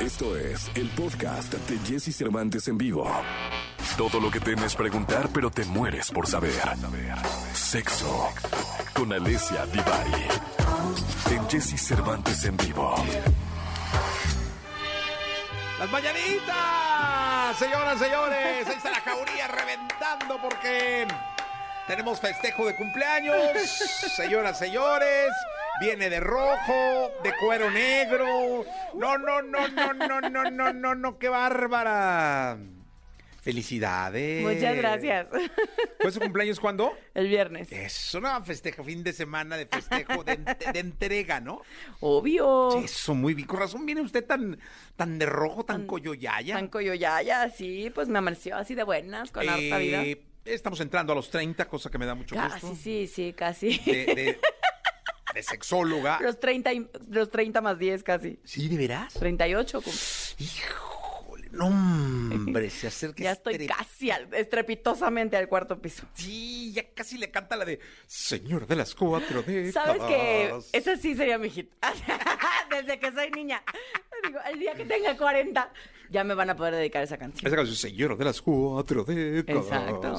Esto es el podcast de Jesse Cervantes en vivo. Todo lo que temes preguntar, pero te mueres por saber. Sexo con Alessia Divari. En Jesse Cervantes en vivo. ¡Las mañanitas! Señoras, señores, ahí está la jauría reventando porque tenemos festejo de cumpleaños. Señoras, señores, viene de rojo, de cuero negro. No, no, no, no, no, no, no, no, no, qué bárbara. Felicidades. Muchas gracias. ¿Fue su cumpleaños cuándo? El viernes. Es una festejo, fin de semana de festejo, de, de entrega, ¿no? Obvio. Eso, muy bien. Con razón viene usted tan, tan de rojo, tan, coyoyaya. Tan coyoyaya, sí, pues me amaneció así de buenas, con harta vida. Eh, estamos entrando a los 30, cosa que me da mucho Casi, gusto. sí, sí, casi. De, de- de sexóloga. Los 30, y- los 30 más 10 casi. ¿Sí, de veras? 38. cum- Híjole, no, hombre, se acerca. Ya estoy estrep- casi al- estrepitosamente al cuarto piso. Sí, ya casi le canta la de Señor de las cuatro décadas. ¿Sabes que Ese sí sería mi hit. Desde que soy niña. Digo, el día que tenga 40, ya me van a poder dedicar esa canción. Esa canción, Señor de las cuatro décadas. Exacto.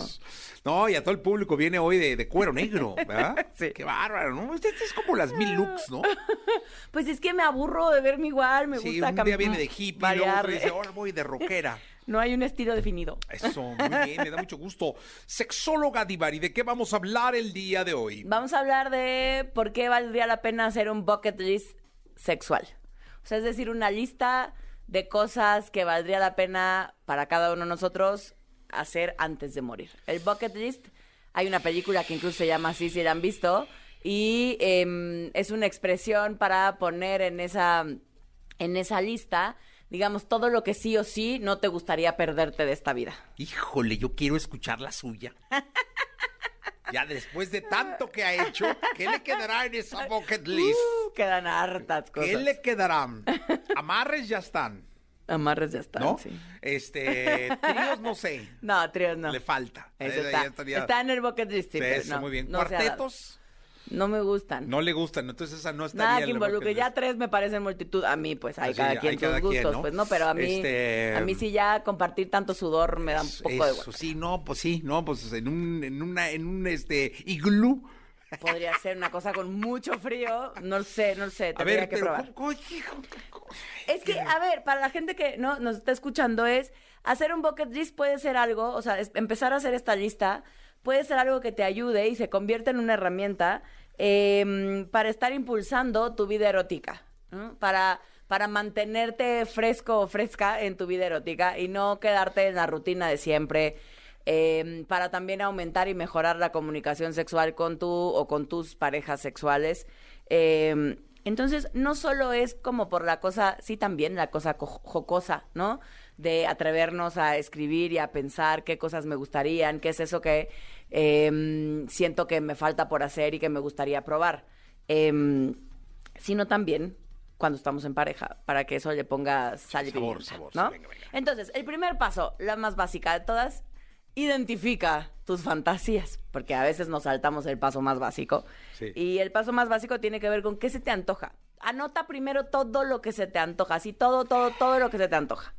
No, y a todo el público viene hoy de, de cuero negro, ¿verdad? Sí. Qué bárbaro, ¿no? Este, este es como las mil looks, ¿no? Pues es que me aburro de verme igual, me sí, gusta un día viene de hippie, luego otro dice, ahora voy de rockera. No hay un estilo definido. Eso, muy bien, me da mucho gusto. Sexóloga Divari, ¿de qué vamos a hablar el día de hoy? Vamos a hablar de por qué valdría la pena hacer un bucket list sexual. O sea, es decir, una lista de cosas que valdría la pena para cada uno de nosotros hacer antes de morir. El bucket list, hay una película que incluso se llama así, si la han visto, y em, es una expresión para poner en esa, en esa lista, digamos, todo lo que sí o sí no te gustaría perderte de esta vida. Híjole, yo quiero escuchar la suya. Ya después de tanto que ha hecho, ¿qué le quedará en esa bucket list? Quedan hartas cosas. ¿Qué le quedará? Amarres ya están, Amarres ya están, ¿no? sí. Este, tríos no sé, No, tríos no. le falta. Eso está, estaría- está en el bucket list, sí, eso, no, muy bien. no. ¿Cuartetos? No me gustan. No le gustan, entonces esa no estaría Nada que involucre. Ya tres me parecen multitud. A mí, pues, hay cada hay quien sus cada quien, gustos, ¿no? pues, no, pero a mí, Este, a mí sí ya compartir tanto sudor me da un poco de huevo. sí, no, pues sí, no, pues en un, en una, en un, este, iglú. Podría ser una cosa con mucho frío. No sé, no sé, A tendría ver, que pero, probar. ¿cómo- cómo- hijo, cómo- Es que, a ver, para la gente que no nos está escuchando es, hacer un bucket list puede ser algo, o sea, es- empezar a hacer esta lista puede ser algo que te ayude y se convierte en una herramienta em, para estar impulsando tu vida erótica, ¿no? para, para mantenerte fresco o fresca en tu vida erótica y no quedarte en la rutina de siempre. Em, para también aumentar y mejorar la comunicación sexual con tu o con tus parejas sexuales. Em, entonces, no solo es como por la cosa, sí también la cosa co- jocosa, ¿no? De atrevernos a escribir y a pensar qué cosas me gustarían, qué es eso que em, siento que me falta por hacer y que me gustaría probar. Sino también cuando estamos en pareja, para que eso le ponga sal y Sabor, pimienta, sabor, ¿no? sí, venga, venga. Entonces, el primer paso, la más básica de todas, identifica tus fantasías, porque a veces nos saltamos el paso más básico. Sí. Y el paso más básico tiene que ver con qué se te antoja. Anota primero todo lo que se te antoja, así todo, todo, todo lo que se te antoja.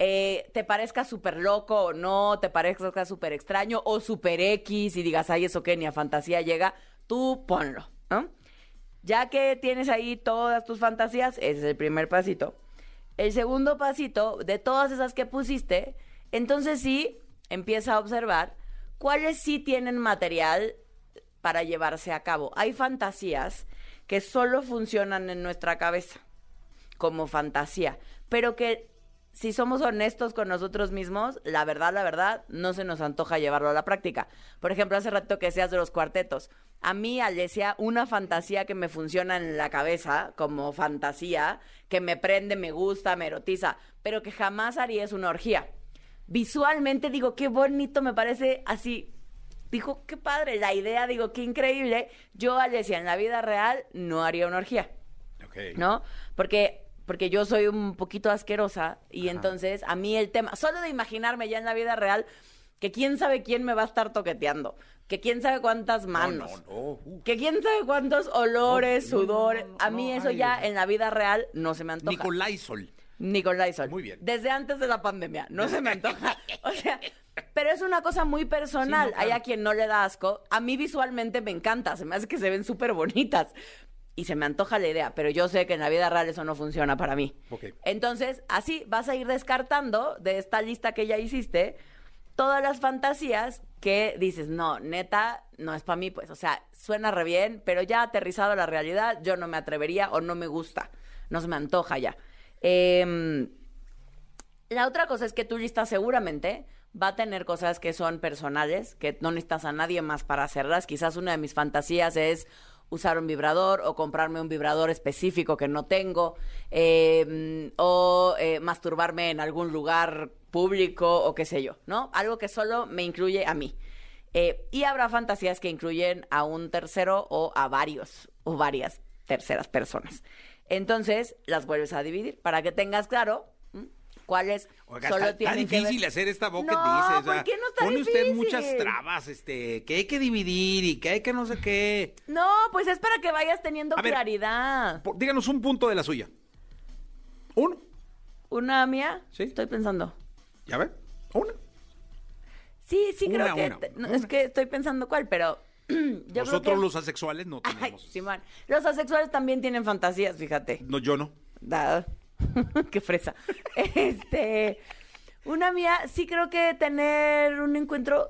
Eh, te parezca súper loco o no, te parezca súper extraño o súper X y digas, ay, eso que ni a fantasía llega, tú ponlo, ¿no? Ya que tienes ahí todas tus fantasías, ese es el primer pasito. El segundo pasito, de todas esas que pusiste, entonces sí, empieza a observar cuáles sí tienen material para llevarse a cabo. Hay fantasías que solo funcionan en nuestra cabeza, como fantasía, pero que si somos honestos con nosotros mismos, la verdad, la verdad, no se nos antoja llevarlo a la práctica. Por ejemplo, hace rato que decías de los cuartetos. A mí, Alesia, una fantasía que me funciona en la cabeza, como fantasía, que me prende, me gusta, me erotiza, pero que jamás haría es una orgía. Visualmente digo, qué bonito, me parece así. Dijo, qué padre, la idea, digo, qué increíble. Yo, Alesia, en la vida real, no haría una orgía. Ok. ¿no? Porque porque yo soy un poquito asquerosa y entonces a mí el tema, solo de imaginarme ya en la vida real que quién sabe quién me va a estar toqueteando, que quién sabe cuántas manos, no, no, uh. que quién sabe cuántos olores, sudores, a mí eso ay, ya en la vida real no se me antoja. Nicolaisol. Ni con Lysol. Muy bien. Desde antes de la pandemia. No se me antoja. O sea, pero es una cosa muy personal. Sí, no, claro. Hay a quien no le da asco. A mí visualmente me encanta. Se me hace que se ven súper bonitas. Y se me antoja la idea, pero yo sé que en la vida real eso no funciona para mí. Ok. Entonces, así vas a ir descartando de esta lista que ya hiciste todas las fantasías que dices, no, neta, no es para mí, pues, o sea, suena re bien, pero ya aterrizado a la realidad, yo no me atrevería o no me gusta, no se me antoja ya. Em, la otra cosa es que tu lista seguramente va a tener cosas que son personales, que no necesitas a nadie más para hacerlas. Quizás una de mis fantasías es usar un vibrador o comprarme un vibrador específico que no tengo, eh, o eh, masturbarme en algún lugar público o qué sé yo, ¿no? Algo que solo me incluye a mí. Eh, y habrá fantasías que incluyen a un tercero o a varios o varias terceras personas. Entonces, las vuelves a dividir para que tengas claro cuáles Oiga, solo está, tienen ver- difícil hacer esta boca No, dice. o ¿por qué no está pone usted muchas trabas, este, que hay que dividir y que hay que no sé qué. No, pues es para que vayas teniendo A ver. claridad. Por- díganos un punto de la suya. Uno, ¿Una mía? Sí. Estoy pensando. ¿ya ve? Uno. Sí, sí, creo Una, que. una, no, una. Es que estoy pensando cuál, pero. yo Nosotros que- los asexuales no Ay, tenemos. Los asexuales también tienen fantasías, fíjate. No, yo no. Da- Qué fresa. este. Una mía, sí creo que tener un encuentro.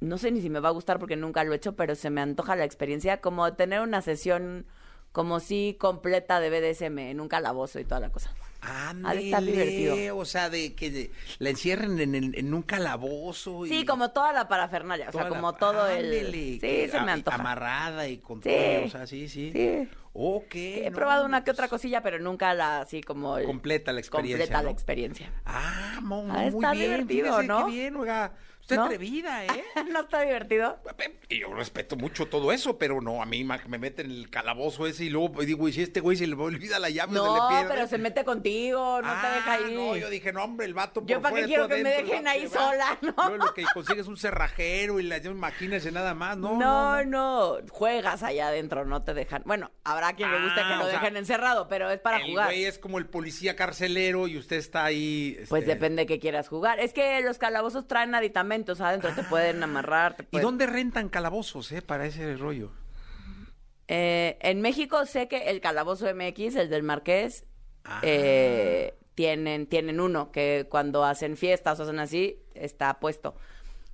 No sé ni si me va a gustar porque nunca lo he hecho, pero se me antoja la experiencia. Como tener una sesión, como si completa de BDSM en un calabozo y toda la cosa. Ha de estar Ándele, divertido. O sea, de que la encierren en, el- en un calabozo. y Sí, como toda la parafernalia, o sea, la- como todo el... Sí, que se me antoja. Amarrada y con Sí. todo, o sea, sí, sí. Sí. Ok. He no, probado una que pues, otra cosilla, pero nunca la así como... el- Completa la experiencia, Completa ¿no? la experiencia. Ah, mo- Ah, muy está bien. divertido, ¿no? Qué bien, oiga. Usted ¿No? atrevida, ¿eh? ¿No está divertido? Y yo respeto mucho todo eso, pero no, a mí me meten en el calabozo ese y luego digo, y si este güey se le olvida la llave o se le No, pierde. pero se mete contigo, no te Ah, deja ahí. No, yo dije, no, hombre, el vato. Yo por para qué quiero que me adentro, dejen ahí sola, ¿no? Luego lo que consigues es un cerrajero y la imagínese nada más, ¿no? No, no, juegas allá adentro, no te dejan. Bueno, habrá quien le guste Ah, que lo o sea, dejen encerrado, pero es para el jugar. güey es como el policía carcelero y usted está ahí. Pues este, depende de qué quieras jugar. Es que los calabozos traen aditamentos adentro, te pueden amarrar. te ¿Y dónde rentan calabozos, eh, para ese rollo? Eh, en México sé que el Calabozo MX, el del Marqués, Ah. eh, tienen, tienen uno que cuando hacen fiestas o hacen así, está puesto.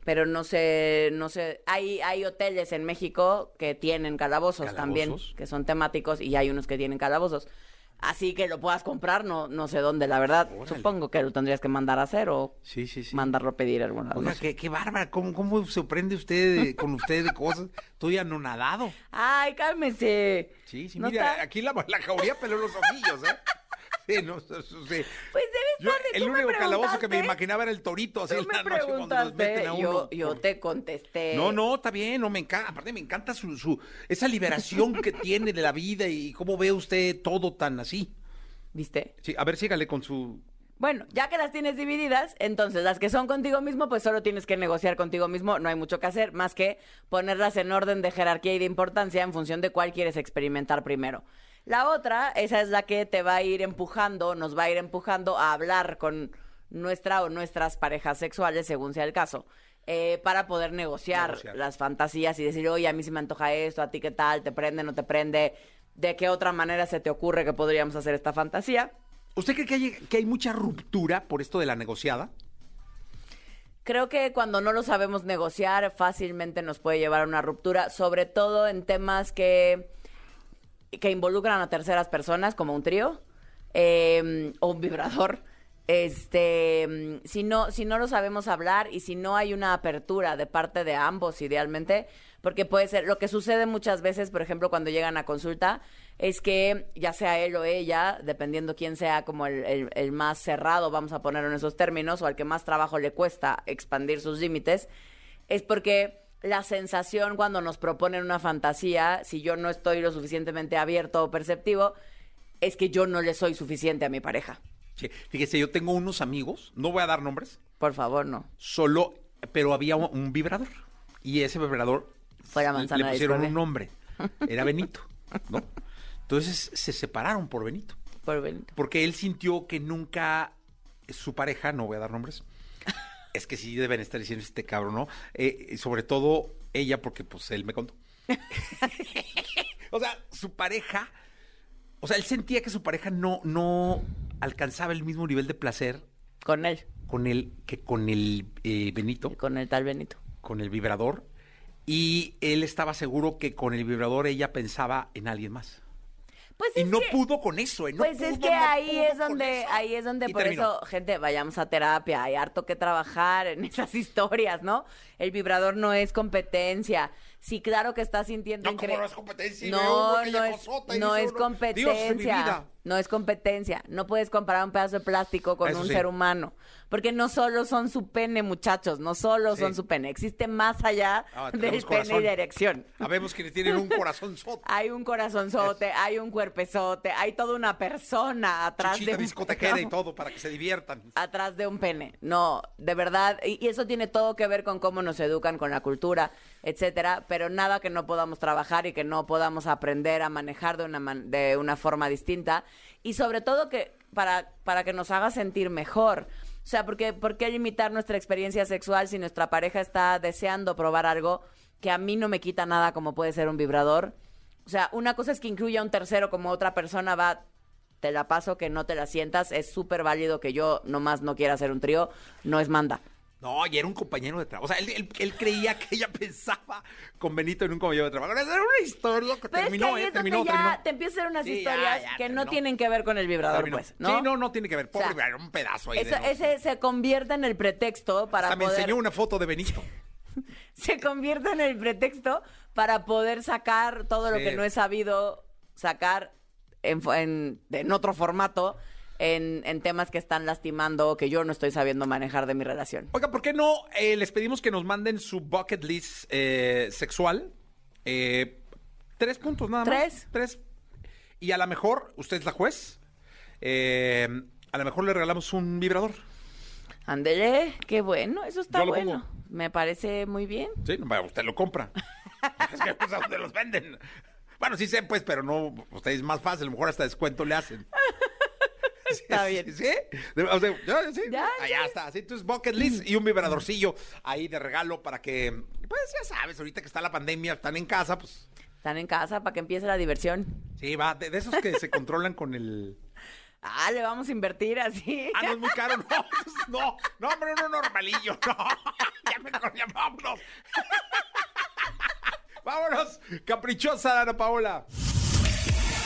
Pero no sé, no sé, hay, hay hoteles en México que tienen calabozos, también, que son temáticos y hay unos que tienen calabozos. Así que lo puedas comprar, no, no sé dónde, la verdad. Órale. Supongo que lo tendrías que mandar a hacer o Sí, sí, sí. mandarlo a pedir a algún lado. Oiga, no sé. qué, qué bárbara, ¿cómo, cómo sorprende usted de- con usted de cosas? Estoy anonadado. Ay, cálmese. Sí, sí, ¿No mira, está? aquí la, la jauría peló los ojillos, ¿eh? Sí, no, sí, sí. Pues debe Yo, el único calabozo que me imaginaba era el torito, así en la noche cuando los meten a uno. yo te contesté. No, no, está bien, no me encanta. Aparte me encanta su, su esa liberación que tiene de la vida y cómo ve usted todo tan así. ¿Viste? Sí, a ver, sígale con su Bueno, ya que las tienes divididas, entonces las que son contigo mismo, pues solo tienes que negociar contigo mismo, no hay mucho que hacer, más que ponerlas en orden de jerarquía y de importancia en función de cuál quieres experimentar primero. La otra, esa es la que te va a ir empujando, nos va a ir empujando a hablar con nuestra o nuestras parejas sexuales, según sea el caso, eh, para poder negociar, Negociar. las fantasías y decir, oye, a mí sí me antoja esto, a ti qué tal, te prende, no te prende, de qué otra manera se te ocurre que podríamos hacer esta fantasía. ¿Usted cree que hay, que hay mucha ruptura por esto de la negociada? Creo que cuando no lo sabemos negociar, fácilmente nos puede llevar a una ruptura, sobre todo en temas que, que involucran a terceras personas, como un trío eh, o un vibrador. Este, si no, si no lo sabemos hablar y si no hay una apertura de parte de ambos, idealmente, porque puede ser, lo que sucede muchas veces, por ejemplo, cuando llegan a consulta, es que ya sea él o ella, dependiendo quién sea como el- el más cerrado, vamos a ponerlo en esos términos, o al que más trabajo le cuesta expandir sus límites, es porque la sensación cuando nos proponen una fantasía, si yo no estoy lo suficientemente abierto o perceptivo, es que yo no le soy suficiente a mi pareja. Sí, fíjese, yo tengo unos amigos, no voy a dar nombres, Por favor, no. solo, pero había un, un vibrador. Y ese vibrador Fue la manzana le pusieron un nombre. Era Benito, ¿no? Entonces se separaron por Benito. Por Benito. Porque él sintió que nunca su pareja, no voy a dar nombres, es que sí deben estar diciendo este cabrón, ¿no? Eh, sobre todo ella, porque pues él me contó. o sea, su pareja, o sea, él sentía que su pareja no, no alcanzaba el mismo nivel de placer Con él. con él que con el eh, Benito, Con el tal Benito. con el vibrador. Y él estaba seguro que con el vibrador ella pensaba en alguien más. Pues Y no que- pudo con eso, ¿eh? No pues es que no ahí es donde, ahí es donde por terminó. eso, gente, vayamos a terapia, hay harto que trabajar en esas historias, ¿no? El vibrador no es competencia. Sí, claro que está sintiendo No, ¿cómo incre- no es competencia? No, no es, no uno, competencia. No es competencia. No puedes comparar un pedazo de plástico con Eso un sí. ser humano. Porque no solo son su pene, muchachos. No solo Sí. son su pene. Existe más allá Ah, del pene y de erección. Sabemos que tienen un corazón soto. Hay un corazonzote, hay un cuerpezote, hay toda una persona atrás Chichita de un discotequera y todo para que se diviertan. atrás de un pene. No, de verdad, y, y eso tiene todo que ver con cómo nos educan, con la cultura, etcétera, pero nada que no podamos trabajar y que no podamos aprender a manejar de una man- de una forma distinta y sobre todo que para para que nos haga sentir mejor. O sea, ¿por qué limitar nuestra experiencia sexual si nuestra pareja está deseando probar algo que a mí no me quita nada como puede ser un vibrador? O sea, una cosa es que incluya a un tercero como otra persona va te la paso que no te la sientas, es súper válido que yo nomás no quiera hacer un trío, no es manda. No, y era un compañero de trabajo. O sea, él, él- él creía que ella pensaba con Benito en un compañero de trabajo. Era una historia que Pero terminó, es que ahí ¿eh? Terminó, ya terminó. te empiezas a hacer unas Sí, historias ya, que no tienen que ver con el vibrador, pues, ¿no? Sí, no, no tiene que ver. Pobre, O sea, un pedazo ahí. Eso- ese se convierte en el pretexto para Hasta me poder... enseñó una foto de Benito. Se convierte en el pretexto para poder sacar todo lo que no he sabido sacar en, en otro formato, en, en temas que están lastimando o que yo no estoy sabiendo manejar de mi relación. Oiga, ¿por qué no eh, les pedimos que nos manden su bucket list eh, sexual? Eh, tres puntos nada más. Tres. Tres. Y a lo mejor, usted es la juez, eh, a lo mejor le regalamos un vibrador. Ándele, qué bueno, eso está bueno. pongo. Me parece muy bien. Sí, usted lo compra. es que pues, ¿a dónde los venden? Bueno, sí sé, pues, pero no, ustedes es más fácil, a lo mejor hasta descuento le hacen. Está bien. ¿Sí? O sea, ya, sí. Ya, ya está. Así, entonces, bucket list y un vibradorcillo ahí de regalo para que, pues, ya sabes, ahorita que está la pandemia, están en casa, pues, Están en casa para que empiece la diversión. sí, va, de, de esos que se controlan con el... Ah, le vamos a invertir así. Ah, no es muy caro, no, entonces, no, no, hombre, uno normalillo, no, ya me ya, vámonos. Vámonos, caprichosa Ana Paola.